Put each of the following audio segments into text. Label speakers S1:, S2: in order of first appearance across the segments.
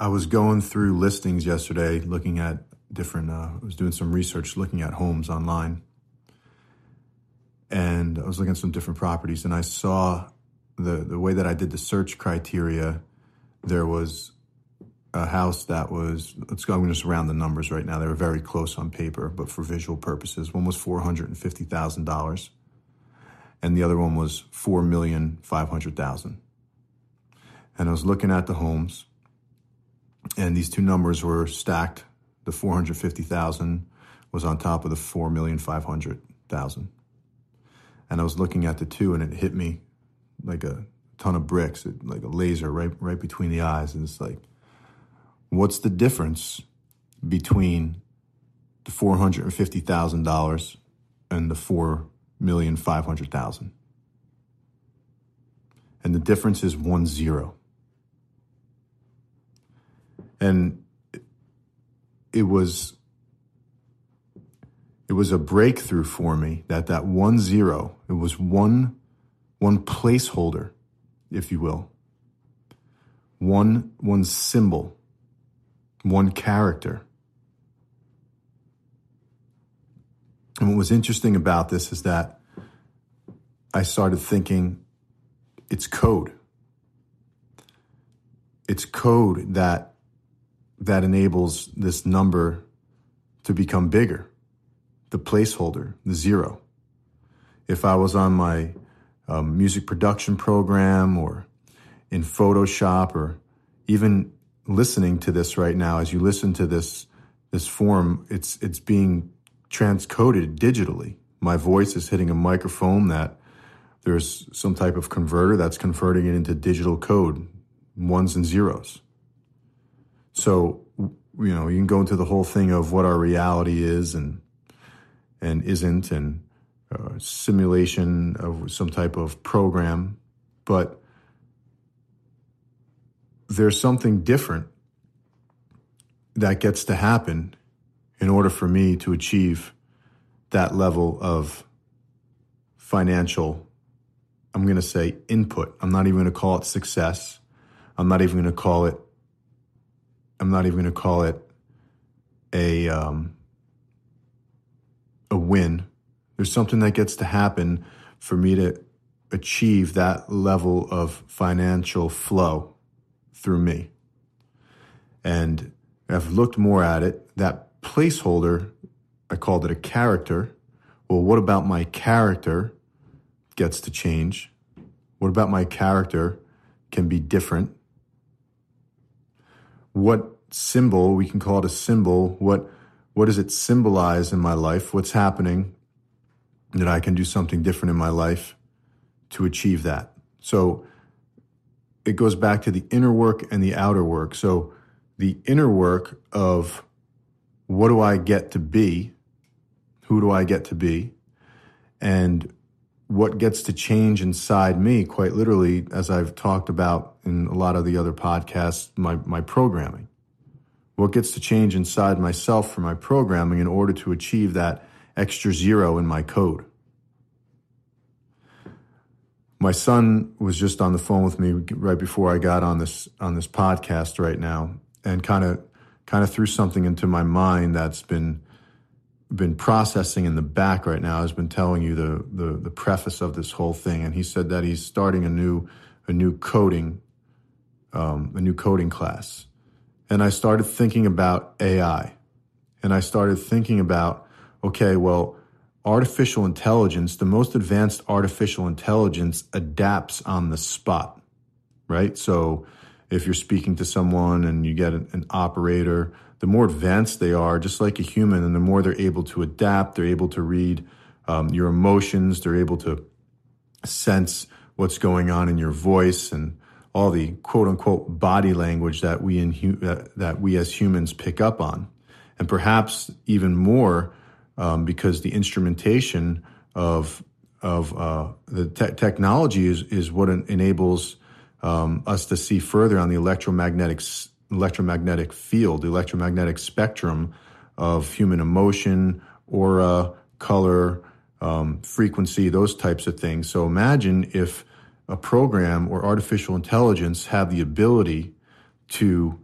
S1: I was going through listings yesterday, looking at different. Uh, I was doing some research, looking at homes online, and I was looking at some different properties, and I saw the the way that I did the search criteria. There was a house that was. Let's go. I'm going to just round the numbers right now. They were very close on paper, but for visual purposes, one was four hundred and fifty thousand dollars, and the other one was four million five hundred thousand. And I was looking at the homes and these two numbers were stacked. The 450,000 was on top of the 4,500,000. And I was looking at the two and it hit me like a ton of bricks, like a laser right right between the eyes and it's like what's the difference between the $450,000 and the 4,500,000? And the difference is one zero. And it was it was a breakthrough for me that that one zero it was one one placeholder if you will. One one symbol one character. And what was interesting about this is that i started thinking it's code. It's code that that enables this number to become bigger, the placeholder, the zero. If I was on my um, music production program or in Photoshop or even listening to this right now, as you listen to this this form, it's it's being transcoded digitally. My voice is hitting a microphone that there's some type of converter that's converting it into digital code, ones and zeros. So, you know, you can go into the whole thing of what our reality is and and isn't, and uh, simulation of some type of program, but there's something different that gets to happen in order for me to achieve that level of financial I'm going to say input. I'm not even going to call it success. I'm not even going to call it I'm not even going to call it a um, a win. There's something that gets to happen for me to achieve that level of financial flow through me. And I've looked more at it. That placeholder, I called it a character. Well, what about my character gets to change? What about my character can be different? What symbol we can call it a symbol what what does it symbolize in my life? What's happening that i can do something different in my life to achieve that? So it goes back to the inner work and the outer work. So the inner work of what do i get to be? Who do i get to be? And what gets to change inside me, quite literally, as I've talked about in a lot of the other podcasts, my, my programming. What gets to change inside myself for my programming in order to achieve that extra zero in my code. My son was just on the phone with me right before I got on this on this podcast right now and kind of kind of threw something into my mind that's been been processing in the back right now has been telling you the, the, the preface of this whole thing, and he said that he's starting a new a new coding um, a new coding class, and I started thinking about AI, and I started thinking about okay, well, artificial intelligence, the most advanced artificial intelligence adapts on the spot, right? So if you're speaking to someone and you get an, an operator the more advanced they are, just like a human, and the more they're able to adapt, they're able to read um, your emotions, they're able to sense what's going on in your voice and all the quote unquote body language that we in uh, that we as humans pick up on, and perhaps even more um, because the instrumentation of of uh, the te- technology is is what enables um, us to see further on the electromagnetic electromagnetic field, the electromagnetic spectrum of human emotion, aura, color, um, frequency, those types of things. So imagine if a program or artificial intelligence have the ability to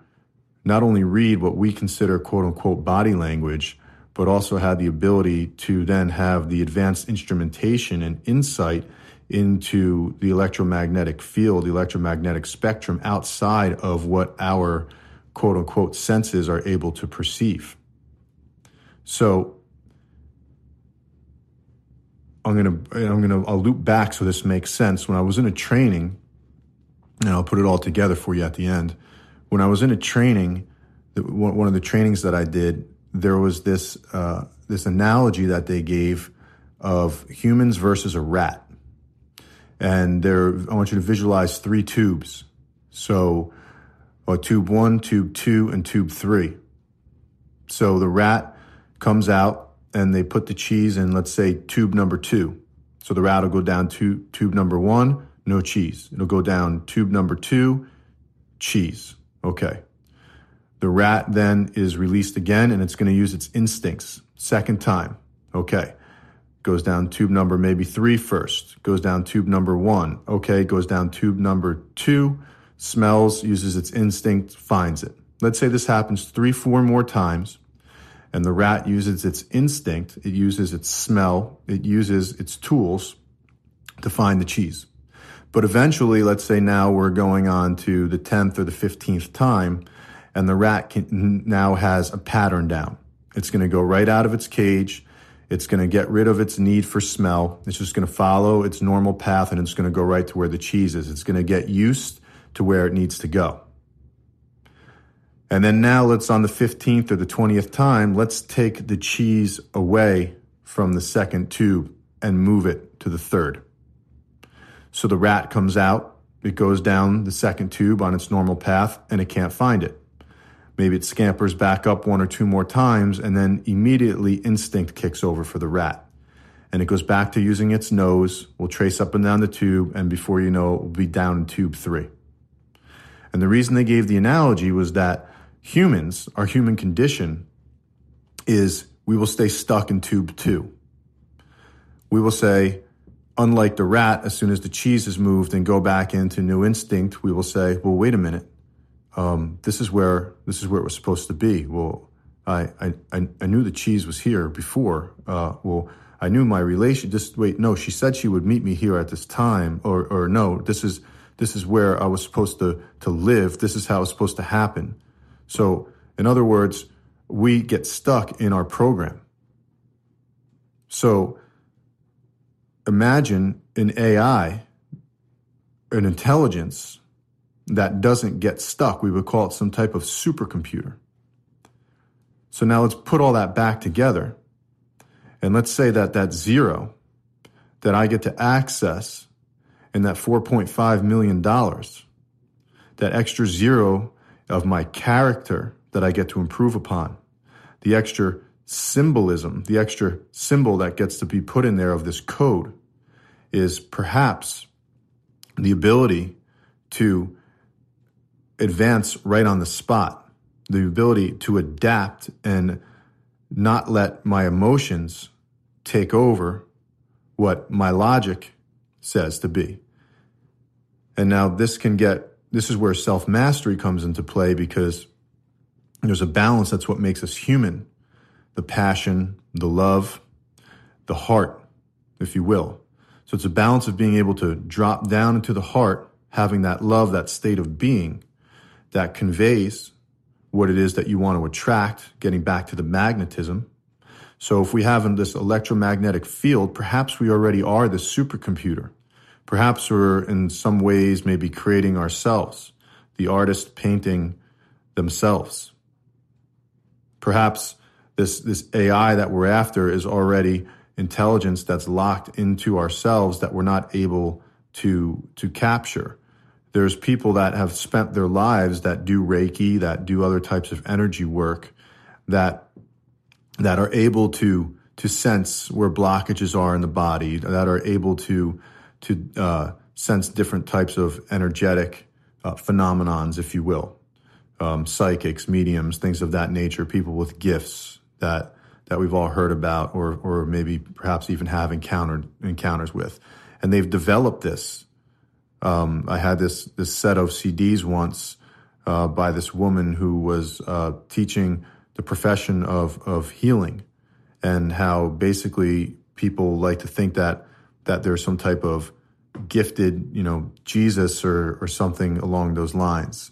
S1: not only read what we consider quote unquote body language, but also have the ability to then have the advanced instrumentation and insight into the electromagnetic field, the electromagnetic spectrum outside of what our quote unquote senses are able to perceive. So I'm gonna I'm gonna I'll loop back so this makes sense. When I was in a training, and I'll put it all together for you at the end. When I was in a training, one of the trainings that I did, there was this uh, this analogy that they gave of humans versus a rat, and there I want you to visualize three tubes. So, uh, tube one, tube two, and tube three. So the rat comes out and they put the cheese in, let's say, tube number two. So the rat will go down to tube number one, no cheese. It'll go down tube number two, cheese. Okay. The rat then is released again and it's going to use its instincts. Second time. Okay. Goes down tube number maybe three first. Goes down tube number one. Okay. Goes down tube number two. Smells, uses its instinct, finds it. Let's say this happens three, four more times and the rat uses its instinct, it uses its smell, it uses its tools to find the cheese. But eventually, let's say now we're going on to the 10th or the 15th time, and the rat can, now has a pattern down. It's going to go right out of its cage. It's going to get rid of its need for smell. It's just going to follow its normal path and it's going to go right to where the cheese is. It's going to get used to where it needs to go. And then now let's on the 15th or the 20th time, let's take the cheese away from the second tube and move it to the third. So the rat comes out, it goes down the second tube on its normal path and it can't find it. Maybe it scampers back up one or two more times and then immediately instinct kicks over for the rat. And it goes back to using its nose, will trace up and down the tube, and before you know it, will be down in tube three. And the reason they gave the analogy was that humans, our human condition is we will stay stuck in tube two. We will say, unlike the rat, as soon as the cheese is moved and go back into new instinct, we will say, well, wait a minute. Um, this is where this is where it was supposed to be. Well, I I, I knew the cheese was here before. Uh, well, I knew my relation. Just wait, no, she said she would meet me here at this time, or or no, this is this is where I was supposed to to live. This is how it's supposed to happen. So, in other words, we get stuck in our program. So, imagine an AI, an intelligence that doesn't get stuck. We would call it some type of supercomputer. So now let's put all that back together. And let's say that that zero that I get to access and that $4.5 million, that extra zero of my character that I get to improve upon, the extra symbolism, the extra symbol that gets to be put in there of this code is perhaps the ability to advance right on the spot, the ability to adapt and not let my emotions take over what my logic says to be. And now this can get this is where self mastery comes into play because there's a balance that's what makes us human the passion, the love, the heart, if you will. So it's a balance of being able to drop down into the heart, having that love, that state of being that conveys what it is that you want to attract, getting back to the magnetism. So if we have this electromagnetic field, perhaps we already are the supercomputer Perhaps we're in some ways maybe creating ourselves, the artist painting themselves. Perhaps this, this AI that we're after is already intelligence that's locked into ourselves that we're not able to, to capture. There's people that have spent their lives that do Reiki, that do other types of energy work, that, that are able to, to sense where blockages are in the body, that are able to to uh, sense different types of energetic uh, phenomenons, if you will, um, psychics, mediums, things of that nature, people with gifts that that we've all heard about, or or maybe perhaps even have encountered encounters with, and they've developed this. Um, I had this this set of CDs once uh, by this woman who was uh, teaching the profession of, of healing and how basically people like to think that that there's some type of gifted, you know, Jesus or, or something along those lines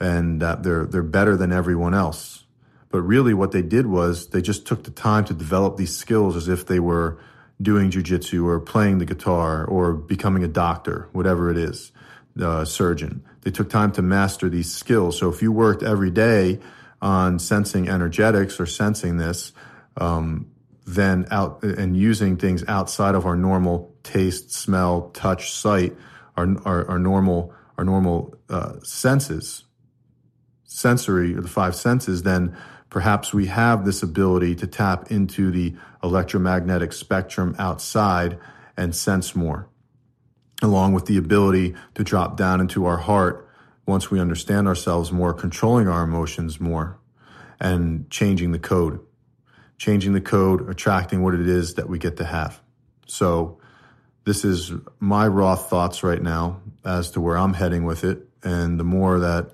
S1: and that they're, they're better than everyone else. But really what they did was they just took the time to develop these skills as if they were doing jujitsu or playing the guitar or becoming a doctor, whatever it is, a surgeon. They took time to master these skills. So if you worked every day on sensing energetics or sensing this, um, then out and using things outside of our normal taste, smell, touch, sight, our our, our normal our normal uh, senses, sensory or the five senses, then perhaps we have this ability to tap into the electromagnetic spectrum outside and sense more, along with the ability to drop down into our heart once we understand ourselves more, controlling our emotions more, and changing the code. Changing the code, attracting what it is that we get to have. So, this is my raw thoughts right now as to where I'm heading with it. And the more that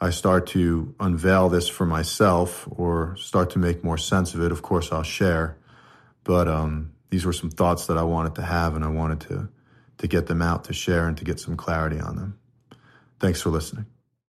S1: I start to unveil this for myself or start to make more sense of it, of course, I'll share. But um, these were some thoughts that I wanted to have, and I wanted to to get them out to share and to get some clarity on them. Thanks for listening.